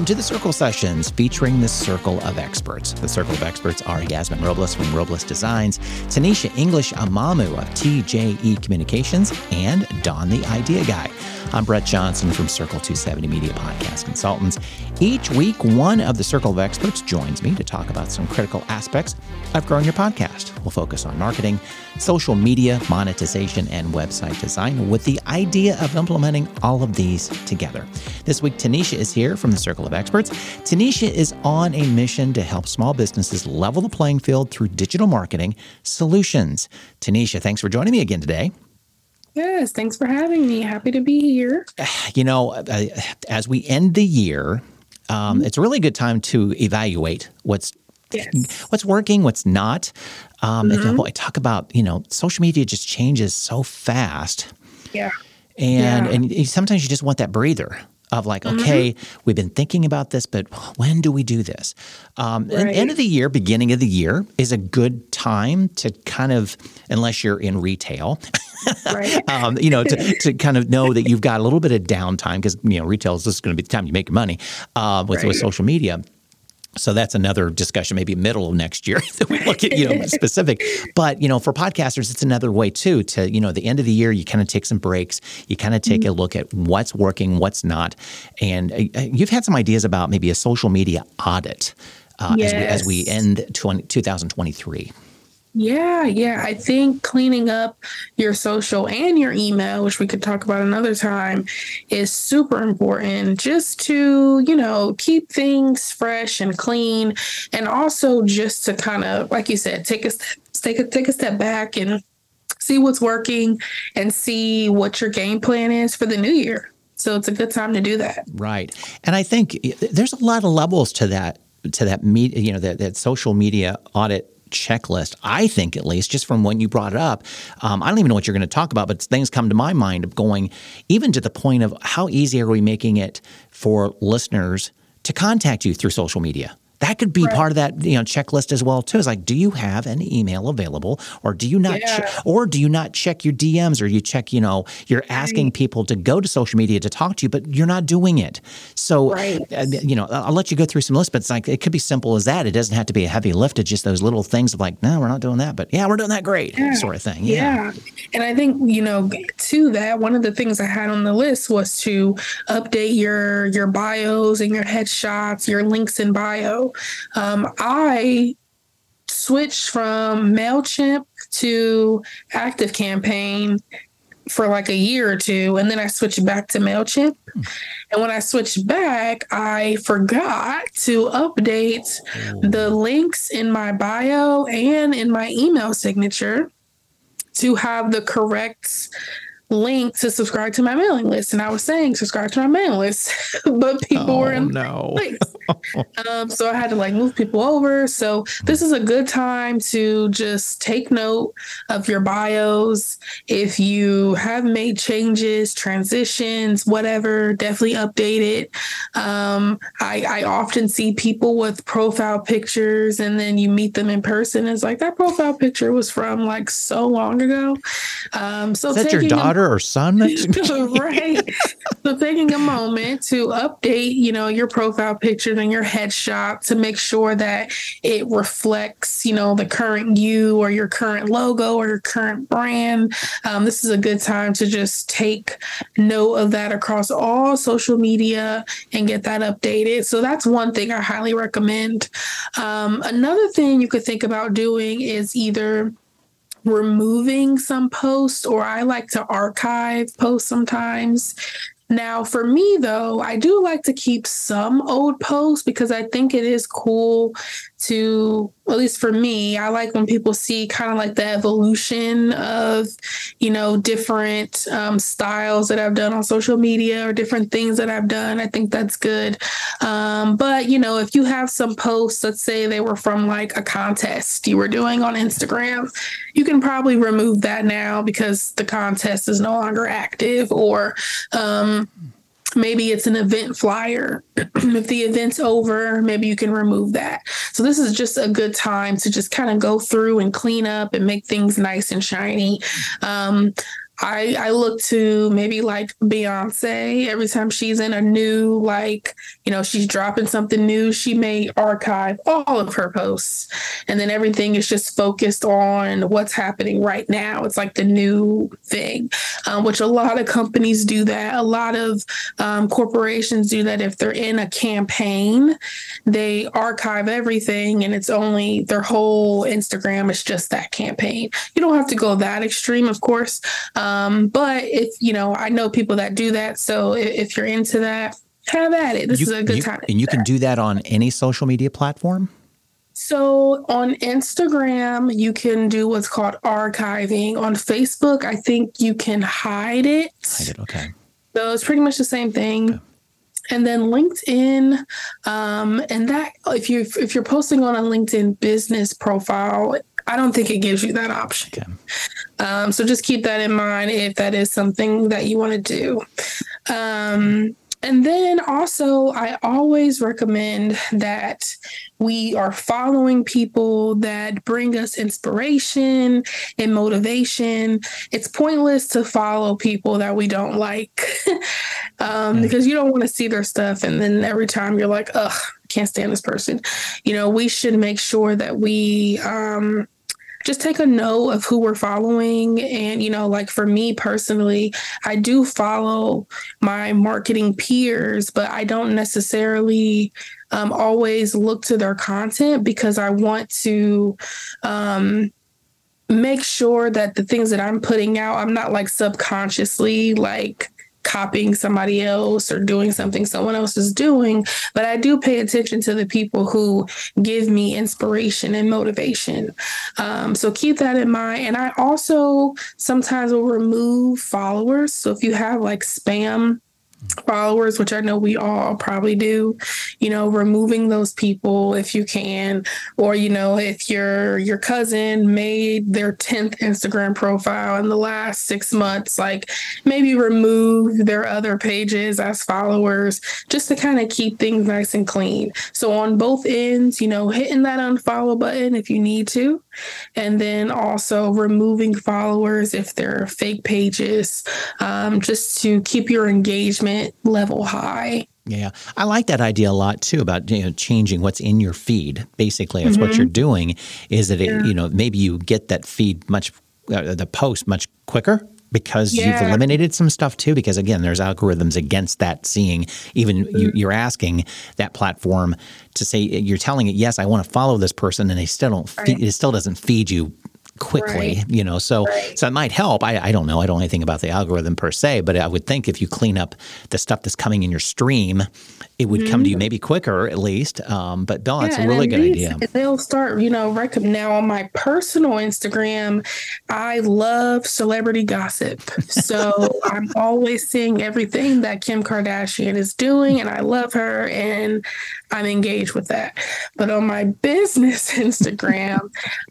welcome to the Circle Sessions featuring the Circle of Experts. The Circle of Experts are Yasmin Robles from Robles Designs, Tonnisha English Amamu of TJE Communications, and Don the Idea Guy. I'm Brett Johnson from Circle 270 Media Podcast Consultants. Each week, one of the Circle of Experts joins me to talk about some critical aspects of growing your podcast. We'll focus on marketing, social media, monetization, and website design with the idea of implementing all of these together. This week, Tonnisha is here from the Circle of Experts. Tonnisha is on a mission to help small businesses level the playing field through digital marketing solutions. Tonnisha, thanks for joining me again today. Yes, thanks for having me. Happy to be here. You know, uh, as we end the year, um, mm-hmm. it's a really good time to evaluate what's yes. what's working, what's not. Um, mm-hmm. I talk about, you know, social media just changes so fast. Yeah. And yeah. and sometimes you just want that breather of like, mm-hmm. okay, we've been thinking about this, but when do we do this? Um, right. end of the year, beginning of the year is a good time to kind of, unless you're in retail, right. um, you know, to, to kind of know that you've got a little bit of downtime because, you know, retail is just going to be the time you make your money uh, with, right. with social media. So that's another discussion, maybe middle of next year that we look at, you know, specific. But, you know, for podcasters, it's another way too to, you know, the end of the year, you kind of take some breaks. You kind of take mm-hmm. a look at what's working, what's not. And uh, you've had some ideas about maybe a social media audit uh, yes. as, we, as we end 20, 2023. Yeah, yeah. I think cleaning up your social and your email, which we could talk about another time, is super important just to, you know, keep things fresh and clean. And also just to kind of, like you said, take a take a take a step back and see what's working and see what your game plan is for the new year. So it's a good time to do that. Right. And I think there's a lot of levels to that to that media, you know, that, that social media audit checklist, I think at least, just from when you brought it up. Um, I don't even know what you're going to talk about, but things come to my mind of going even to the point of how easy are we making it for listeners to contact you through social media? That could be right. part of that you know checklist as well too. It's like, do you have an email available, or do you not, yeah. che- or do you not check your DMs, or you check, you know, you're asking right. people to go to social media to talk to you, but you're not doing it. So, right. uh, you know, I'll let you go through some lists, but it's like it could be simple as that. It doesn't have to be a heavy lift. It's just those little things of like, no, we're not doing that, but yeah, we're doing that great, yeah. sort of thing. Yeah. yeah, and I think you know, to that, one of the things I had on the list was to update your your bios and your headshots, your links in bio. Um, I switched from MailChimp to Active Campaign for like a year or two, and then I switched back to MailChimp. And when I switched back, I forgot to update the links in my bio and in my email signature to have the correct link to subscribe to my mailing list. And I was saying subscribe to my mailing list, but people oh, were in no. place. um, so I had to like move people over. So this is a good time to just take note of your bios. If you have made changes, transitions, whatever, definitely update it. Um, I, I often see people with profile pictures and then you meet them in person. It's like that profile picture was from like so long ago. Um, so is that your daughter? Daughter or son? right. so taking a moment to update, you know, your profile picture and your headshot to make sure that it reflects, you know, the current you or your current logo or your current brand. Um, this is a good time to just take note of that across all social media and get that updated. So that's one thing I highly recommend. Um, another thing you could think about doing is either removing some posts or I like to archive posts sometimes. Now, for me though, I do like to keep some old posts because I think it is cool to at least for me i like when people see kind of like the evolution of you know different um, styles that i've done on social media or different things that i've done. I think that's good. Um, but you know if you have some posts let's say they were from like a contest you were doing on instagram you can probably remove that now because the contest is no longer active or um, maybe it's an event flyer. if the event's over, maybe you can remove that. So this is just a good time to just kind of go through and clean up and make things nice and shiny. Um, I I look to maybe like Beyonce every time she's in a new like you know she's dropping something new she may archive all of her posts. And then everything is just focused on what's happening right now. It's like the new thing um, which a lot of companies do that. A lot of um, corporations do that. If they're in a campaign they archive everything and it's only their whole Instagram is just that campaign. You don't have to go that extreme of course um, but if you know, I know people that do that. So if, if you're into that, have at it. This you, is a good you, time. And you can do that on any social media platform. So on Instagram, you can do what's called archiving. On Facebook, I think you can hide it. Hide it. Okay. So it's pretty much the same thing. Okay. And then LinkedIn, um, and that if you if you're posting on a LinkedIn business profile, I don't think it gives you that option. Okay. Um, so just keep that in mind if that is something that you want to do. Um, and then also, I always recommend that we are following people that bring us inspiration and motivation. It's pointless to follow people that we don't like um, mm. because you don't want to see their stuff. And then every time you're like, ugh, can't stand this person. You know, we should make sure that we, um, just take a note of who we're following. And, you know, like for me personally, I do follow my marketing peers, but I don't necessarily um, always look to their content because I want to um, make sure that the things that I'm putting out, I'm not like subconsciously like copying somebody else or doing something someone else is doing, but I do pay attention to the people who give me inspiration and motivation. Um, so keep that in mind. And I also sometimes will remove followers. So if you have like spam followers, which I know we all probably do, you know, removing those people if you can, or you know, if your your cousin made their 10th Instagram profile in the last 6 months, like maybe remove their other pages as followers just to kind of keep things nice and clean. So on both ends, you know, hitting that unfollow button if you need to, and then also removing followers if they're fake pages, um, just to keep your engagement level high. Yeah, I like that idea a lot too about you know changing what's in your feed. Basically, that's mm-hmm. what you're doing. Is that it, you know maybe you get that feed much uh, the post much quicker because yeah. you've eliminated some stuff too because again there's algorithms against that seeing even mm-hmm. you, are asking that platform to say you're telling it yes i want to follow this person and they still don't right. feed, it still doesn't feed you quickly right. you know so right. so it might help I, I don't know i don't know anything about the algorithm per se but i would think if you clean up the stuff that's coming in your stream it would mm-hmm. come to you mm-hmm. maybe quicker at least um, but that's yeah, a really good idea they'll start you know rec- now on my personal instagram i love celebrity gossip so i'm always seeing everything that kim kardashian is doing and i love her and i'm engaged with that but on my business instagram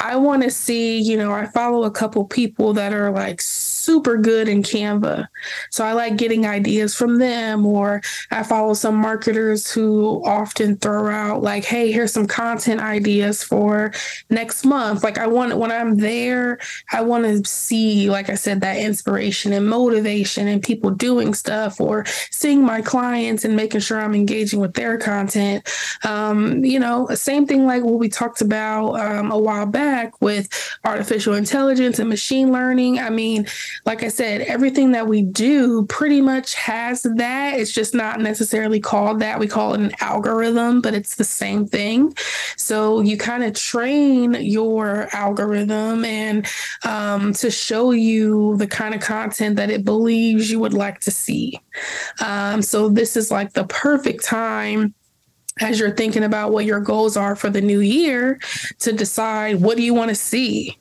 i want to see you know, I follow a couple people that are like super good in Canva. So I like getting ideas from them, or I follow some marketers who often throw out, like, hey, here's some content ideas for next month. Like, I want, when I'm there, I want to see, like I said, that inspiration and motivation and people doing stuff or seeing my clients and making sure I'm engaging with their content. Um, you know, same thing like what we talked about um, a while back with artificial intelligence and machine learning. I mean, like I said, everything that we do pretty much has that. It's just not necessarily called that. We call it an algorithm, but it's the same thing. So you kind of train your algorithm and um, to show you the kind of content that it believes you would like to see. Um, so this is like the perfect time as you're thinking about what your goals are for the new year to decide what do you want to see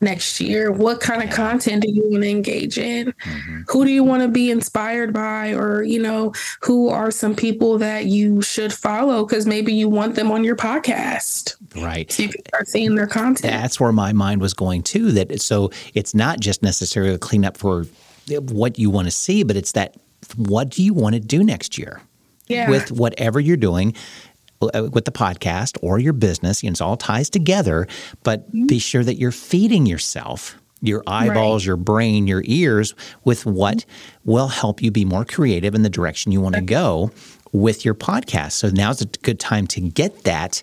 next year what kind of content do you want to engage in? Mm-hmm. who do you want to be inspired by? Or you know who are some people that you should follow? Because maybe you want them on your podcast. Right. So you can start seeing their content. That's where my mind was going too that so it's not just necessarily a cleanup for what you want to see but it's that what do you want to do next year? Yeah. with whatever you're doing with the podcast or your business. You know, it's all ties together, but mm-hmm. be sure that you're feeding yourself your eyeballs, right. your brain, your ears with what will help you be more creative in the direction you want to go with your podcast. So now's a good time to get that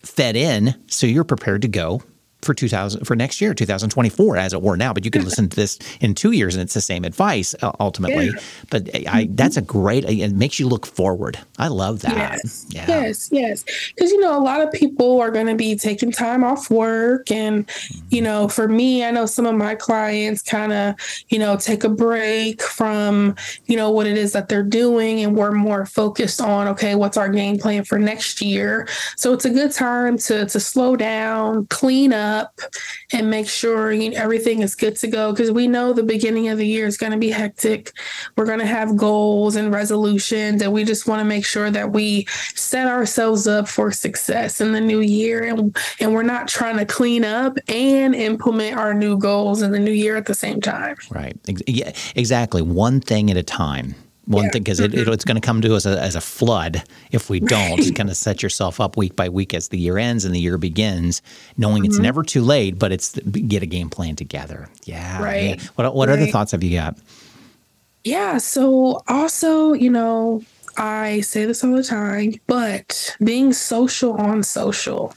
fed in so you're prepared to go for 2000 for next year 2024 as it were now but you can listen to this in two years and it's the same advice uh, ultimately. Yeah. but I, that's a great it makes you look forward. I love that. Yes. Yeah. yes yes. Because you know a lot of people are going to be taking time off work and mm-hmm. you know for me i know some of my clients kind of you know take a break from you know what it is that they're doing and we're more focused on okay what's our game plan for next year. So it's a good time to to slow down clean up up and make sure you know, everything is good to go because we know the beginning of the year is going to be hectic. We're going to have goals and resolutions, and we just want to make sure that we set ourselves up for success in the new year. And, and we're not trying to clean up and implement our new goals in the new year at the same time. Right. Yeah, exactly. One thing at a time one yeah. thing because it, it, it's going to come to us as a, as a flood if we don't right. kind of set yourself up week by week as the year ends and the year begins knowing mm-hmm. it's never too late but it's get a game plan together yeah right yeah. what, what right. other thoughts have you got yeah so also you know i say this all the time but being social on social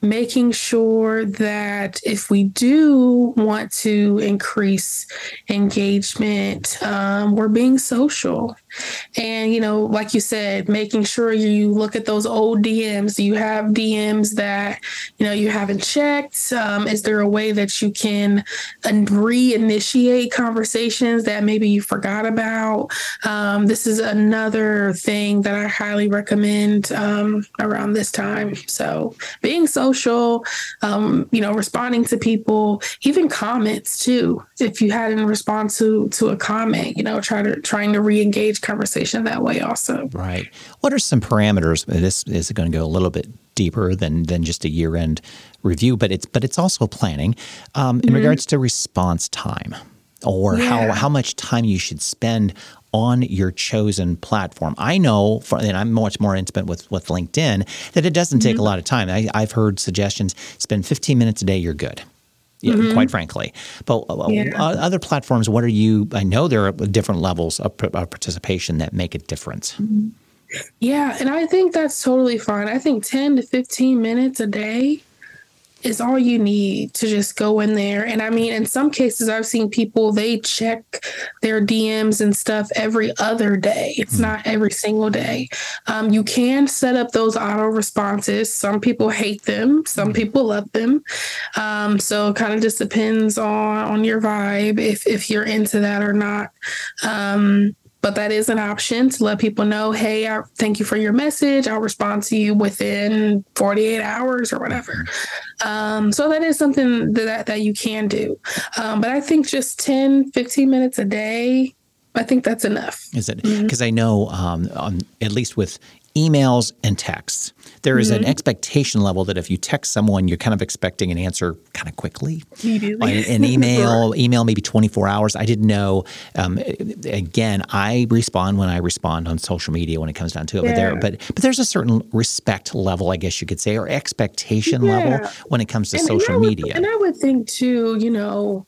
making sure that if we do want to increase engagement, um, we're being social. And, you know, like you said, making sure you look at those old DMs. You have DMs that, you know, you haven't checked? Um, is there a way that you can reinitiate conversations that maybe you forgot about? Um, this is another thing that I highly recommend um, around this time. So being social, um, you know, responding to people, even comments too. If you hadn't respond to to a comment, you know, try to trying to re-engage conversation that way also. Right. What are some parameters? This is going to go a little bit deeper than than just a year end review, but it's but it's also planning um, in mm-hmm. regards to response time or yeah. how how much time you should spend on your chosen platform. I know, for, and I'm much more intimate with with LinkedIn, that it doesn't take mm-hmm. a lot of time. I, I've heard suggestions: spend 15 minutes a day, you're good yeah, mm-hmm. quite frankly. But uh, yeah. other platforms, what are you? I know there are different levels of, participation that make a difference. Mm-hmm. Yeah, and I think that's totally fine. I think 10 to 15 minutes a day is all you need to just go in there. And I mean, in some cases, I've seen people, they check their DMs and stuff every other day. It's mm not every single day. Um, you can set up those auto responses. Some people hate them, some mm people love them. Um, so it kind of just depends on, on your vibe if, if you're into that or not. Um, but that is an option to let people know hey I, thank you for your message i'll respond to you within 48 hours or whatever um, so that is something that, that you can do um, but i think just 10 15 minutes a day I think that's enough. Is it? Because mm-hmm. I know, um, on, at least with emails and texts. There is mm-hmm. an expectation level that if you text someone, you're kind of expecting an answer kind of quickly. Immediately. An email, email maybe 24 hours. I didn't know. Um, again, I respond when I respond on social media when it comes down to it. Yeah. But there, but but there's a certain respect level, I guess you could say, or expectation yeah. level when it comes to and, social and would, media. And I would think too, you know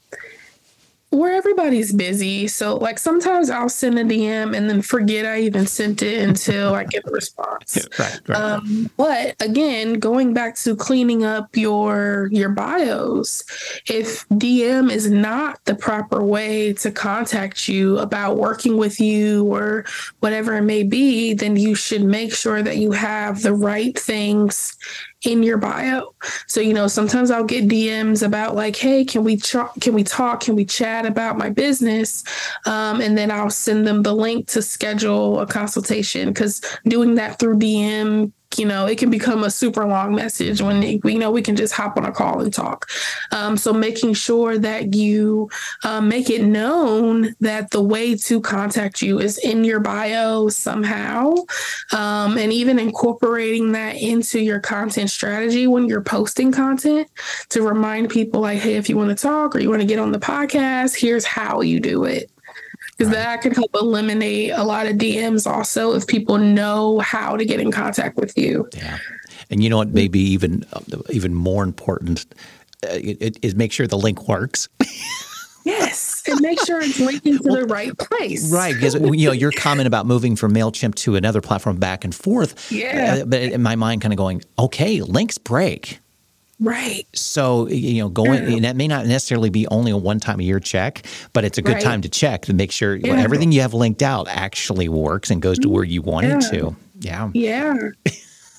where everybody's busy. So like sometimes I'll send a DM and then forget I even sent it until I get a response. right, right. Um, but again, going back to cleaning up your your bios, if DM is not the proper way to contact you about working with you or whatever it may be, then you should make sure that you have the right things in your bio. So, you know, sometimes I'll get DMs about like, hey, can we ch- can we talk? Can we chat about my business? Um, and then I'll send them the link to schedule a consultation because doing that through DM you know, it can become a super long message when we you know we can just hop on a call and talk. Um, so making sure that you um, make it known that the way to contact you is in your bio somehow, um, and even incorporating that into your content strategy when you're posting content to remind people like, hey, if you want to talk or you want to get on the podcast, here's how you do it because right. that can help eliminate a lot of DMs also if people know how to get in contact with you. Yeah. And you know what? Maybe even even more important uh, it, it, make sure the link works. Yes, and make sure it's linking to well, the right place. Right, because you know your comment about moving from Mailchimp to another platform back and forth. Yeah, uh, but in my mind, kind of going, okay, links break. Right. So you know, going and that may not necessarily be only a one time a year check, but it's a good right. time to check to make sure yeah. everything you have linked out actually works and goes to mm-hmm. where you want yeah. it to. Yeah. Yeah.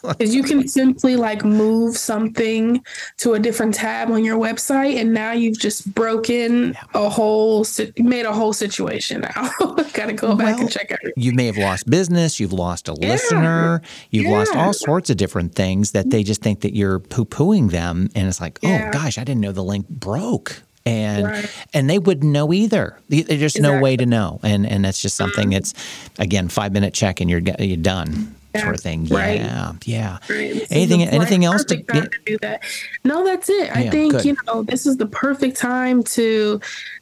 Because you can simply like move something to a different tab on your website, and now you've just broken a whole, made a whole situation now. Got to go back well, and check everything. You may have lost business, you've lost a yeah. listener, you've yeah. lost all sorts of different things that they just think that you're poo pooing them. And it's like, oh yeah. oh gosh, I didn't know the link broke and right. and they wouldn't know either. There's exactly. no way to know, and and that's just something. It's again five minute check and you're you're done yeah. sort of thing. Right. Yeah, yeah. Right. Anything anything else to, to, do that? No, that's it. I think good. you know this is the perfect time to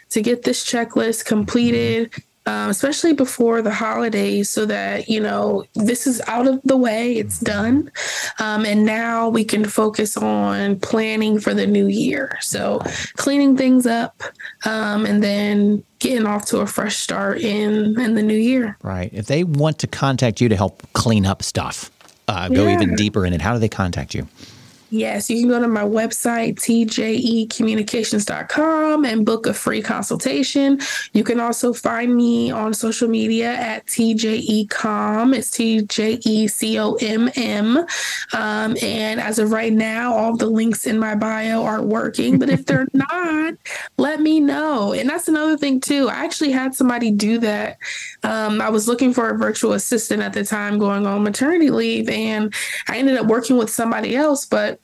to get this checklist completed. Mm-hmm um, especially before the holidays, so that, you know, this is out of the way, it's done. Um, and now we can focus on planning for the new year. So cleaning things up um, and then getting off to a fresh start in, in the new year. Right. If they want to contact you to help clean up stuff, uh, go yeah. even deeper in it, how do they contact you? Yes, you can go to my website, tjecommunications.com, and book a free consultation. You can also find me on social media at tjecomm. It's T J E C O M M. Um, and as of right now, all the links in my bio aren't working. But if they're not, let me know. And that's another thing, too. I actually had somebody do that. Um, I was looking for a virtual assistant at the time going on maternity leave, and I ended up working with somebody else. But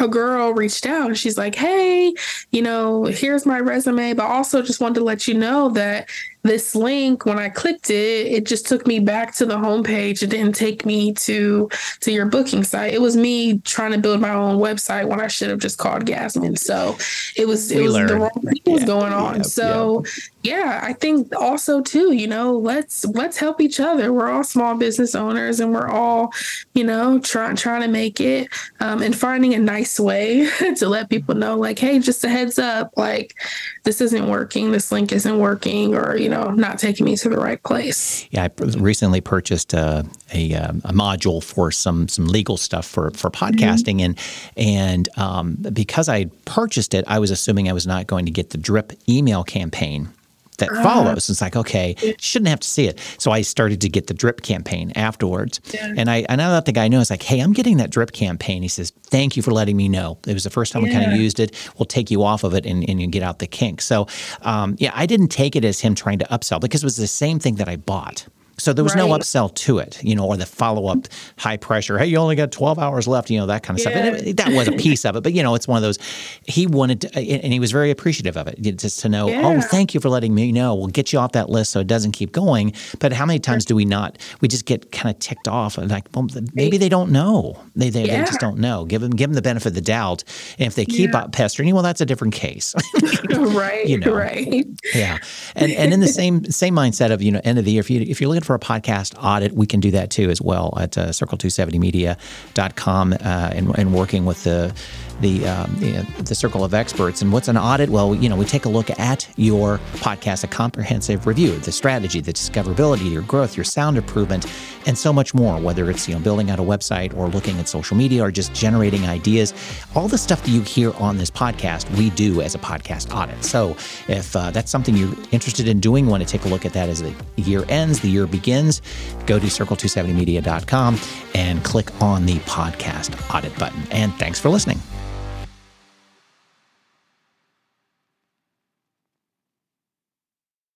a girl reached out and she's like, Hey, you know, here's my resume, but also just wanted to let you know that this link when i clicked it it just took me back to the homepage. It didn't take me to to your booking site. It was me trying to build my own website when i should have just called Yasmin so it was it we was learned. the wrong thing was going on. Yep, so yep. yeah i think also too you know let's let's help each other. We're all small business owners and we're all you know trying trying to make it um, and finding a nice way to let people know like hey just a heads up like this isn't working. This link isn't working or you know, not taking me to the right place. Yeah, I recently purchased a, a, um, a module for some some legal stuff for for podcasting, mm-hmm. and and um, because I purchased it, I was assuming I was not going to get the drip email campaign that uh, follows. It's like, okay, shouldn't have to see it. So I started to get the drip campaign afterwards. Yeah. And I, I now let the guy know, it's like, hey, I'm getting that drip campaign. He says, thank you for letting me know. It was the first time yeah. we kind of used it. We'll take you off of it and, and you get out the kink. So, um, yeah, I didn't take it as him trying to upsell because it was the same thing that I bought. So there was right. no upsell to it, you know, or the follow up high pressure. Hey, you only got 12 hours left, you know, that kind of yeah. stuff. And it, that was a piece of it. But, you know, it's one of those, he wanted to, and he was very appreciative of it, just to know, oh, yeah. oh, thank you for letting me know. We'll get you off that list so it doesn't keep going. But how many times do we not, we just get kind of ticked off and like, well, maybe they don't know. They, they, yeah. they, just don't know. Give them, give them the benefit of the doubt. And if they keep yeah. pestering you, well, that's a different case. right. You know? Right. Yeah. And, and in the same, same mindset of, you know, end of the year, if, you, if you're looking for a podcast audit, we can do that too as well at uh, circle270media.com uh, and, and working with the the, um, the, the circle of experts. And what's an audit? Well, you know, we take a look at your podcast, a comprehensive review, the strategy, the discoverability, your growth, your sound improvement, and so much more. Whether it's you know building out a website or looking at social media or just generating ideas, all the stuff that you hear on this podcast, we do as a podcast audit. So if uh, that's something you're interested in doing, want to take a look at that as the year ends, the year begins, go to circle270media.com and click on the podcast audit button. And thanks for listening.